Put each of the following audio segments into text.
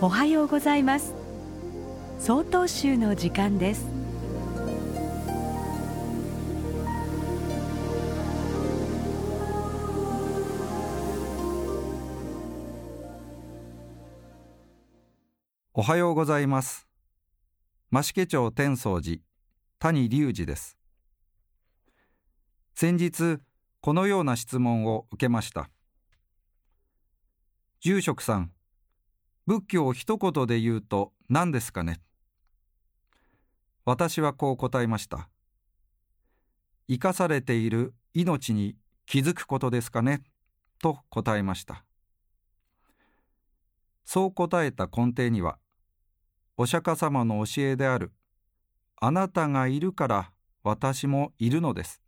おはようございます。総統集の時間です。おはようございます。増毛町天宗寺谷隆二です。先日このような質問を受けました。住職さん仏教を一言で言うと何ですかね？私はこう答えました。生かされている命に気づくことですかね？と答えました。そう答えた根底には、お釈迦様の教えである、あなたがいるから私もいるのです。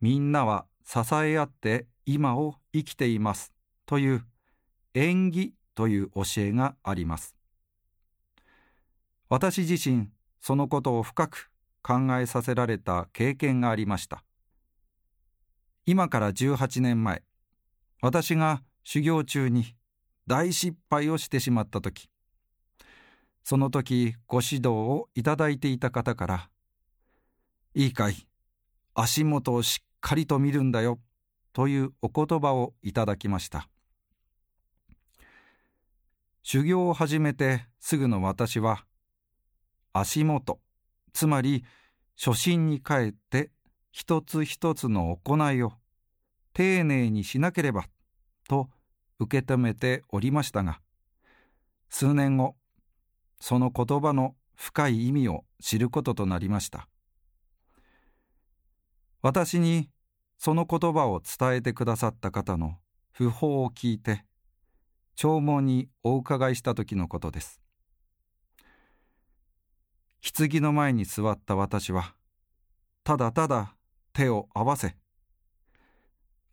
みんなは支え合って今を生きていますという縁起という教えがあります。私自身、そのことを深く考えさせられた経験がありました。今から18年前、私が修行中に大失敗をしてしまった時、その時ご指導をいただいていた方から、いいかい、足元をしっかりと見るんだよ、というお言葉をいただきました。修行を始めてすぐの私は、足元、つまり初心に帰って一つ一つの行いを丁寧にしなければと受け止めておりましたが、数年後、その言葉の深い意味を知ることとなりました。私にその言葉を伝えてくださった方の訃報を聞いて、弔問にお伺いした時のことです。棺の前に座った私は、ただただ手を合わせ、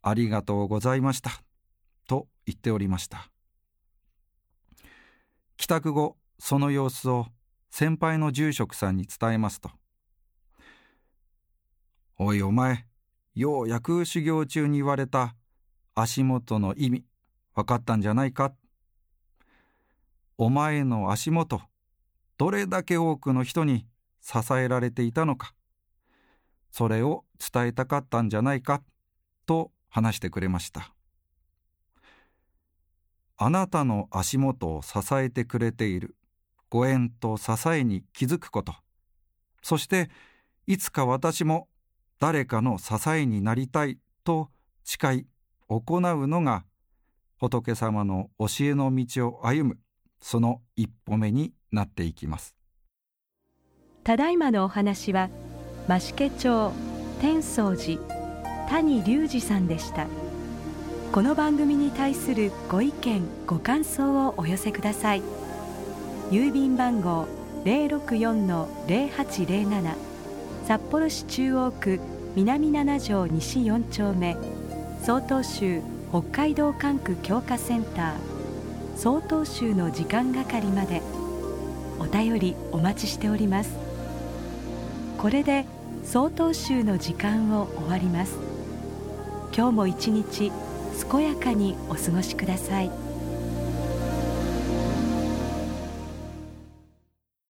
ありがとうございました、と言っておりました。帰宅後、その様子を先輩の住職さんに伝えますと、おいお前、ようやく修行中に言われた足元の意味、分かったんじゃないか？お前の足元、どれだけ多くの人に支えられていたのか？それを伝えたかったんじゃないか、と話してくれました。あなたの足元を支えてくれているご縁と支えに気づくこと、そしていつか私も誰かの支えになりたいと誓い行うのが仏様の教えの道を歩むその一歩目になっていきます。ただいまのお話は増毛町天宗寺谷隆二さんでした。この番組に対するご意見ご感想をお寄せください。郵便番号064-0807札幌市中央区南7条西4丁目。曹洞州北海道管区強化センター曹洞宗の時間係までお便りお待ちしております。これで曹洞宗の時間を終わります。今日も一日健やかにお過ごしください。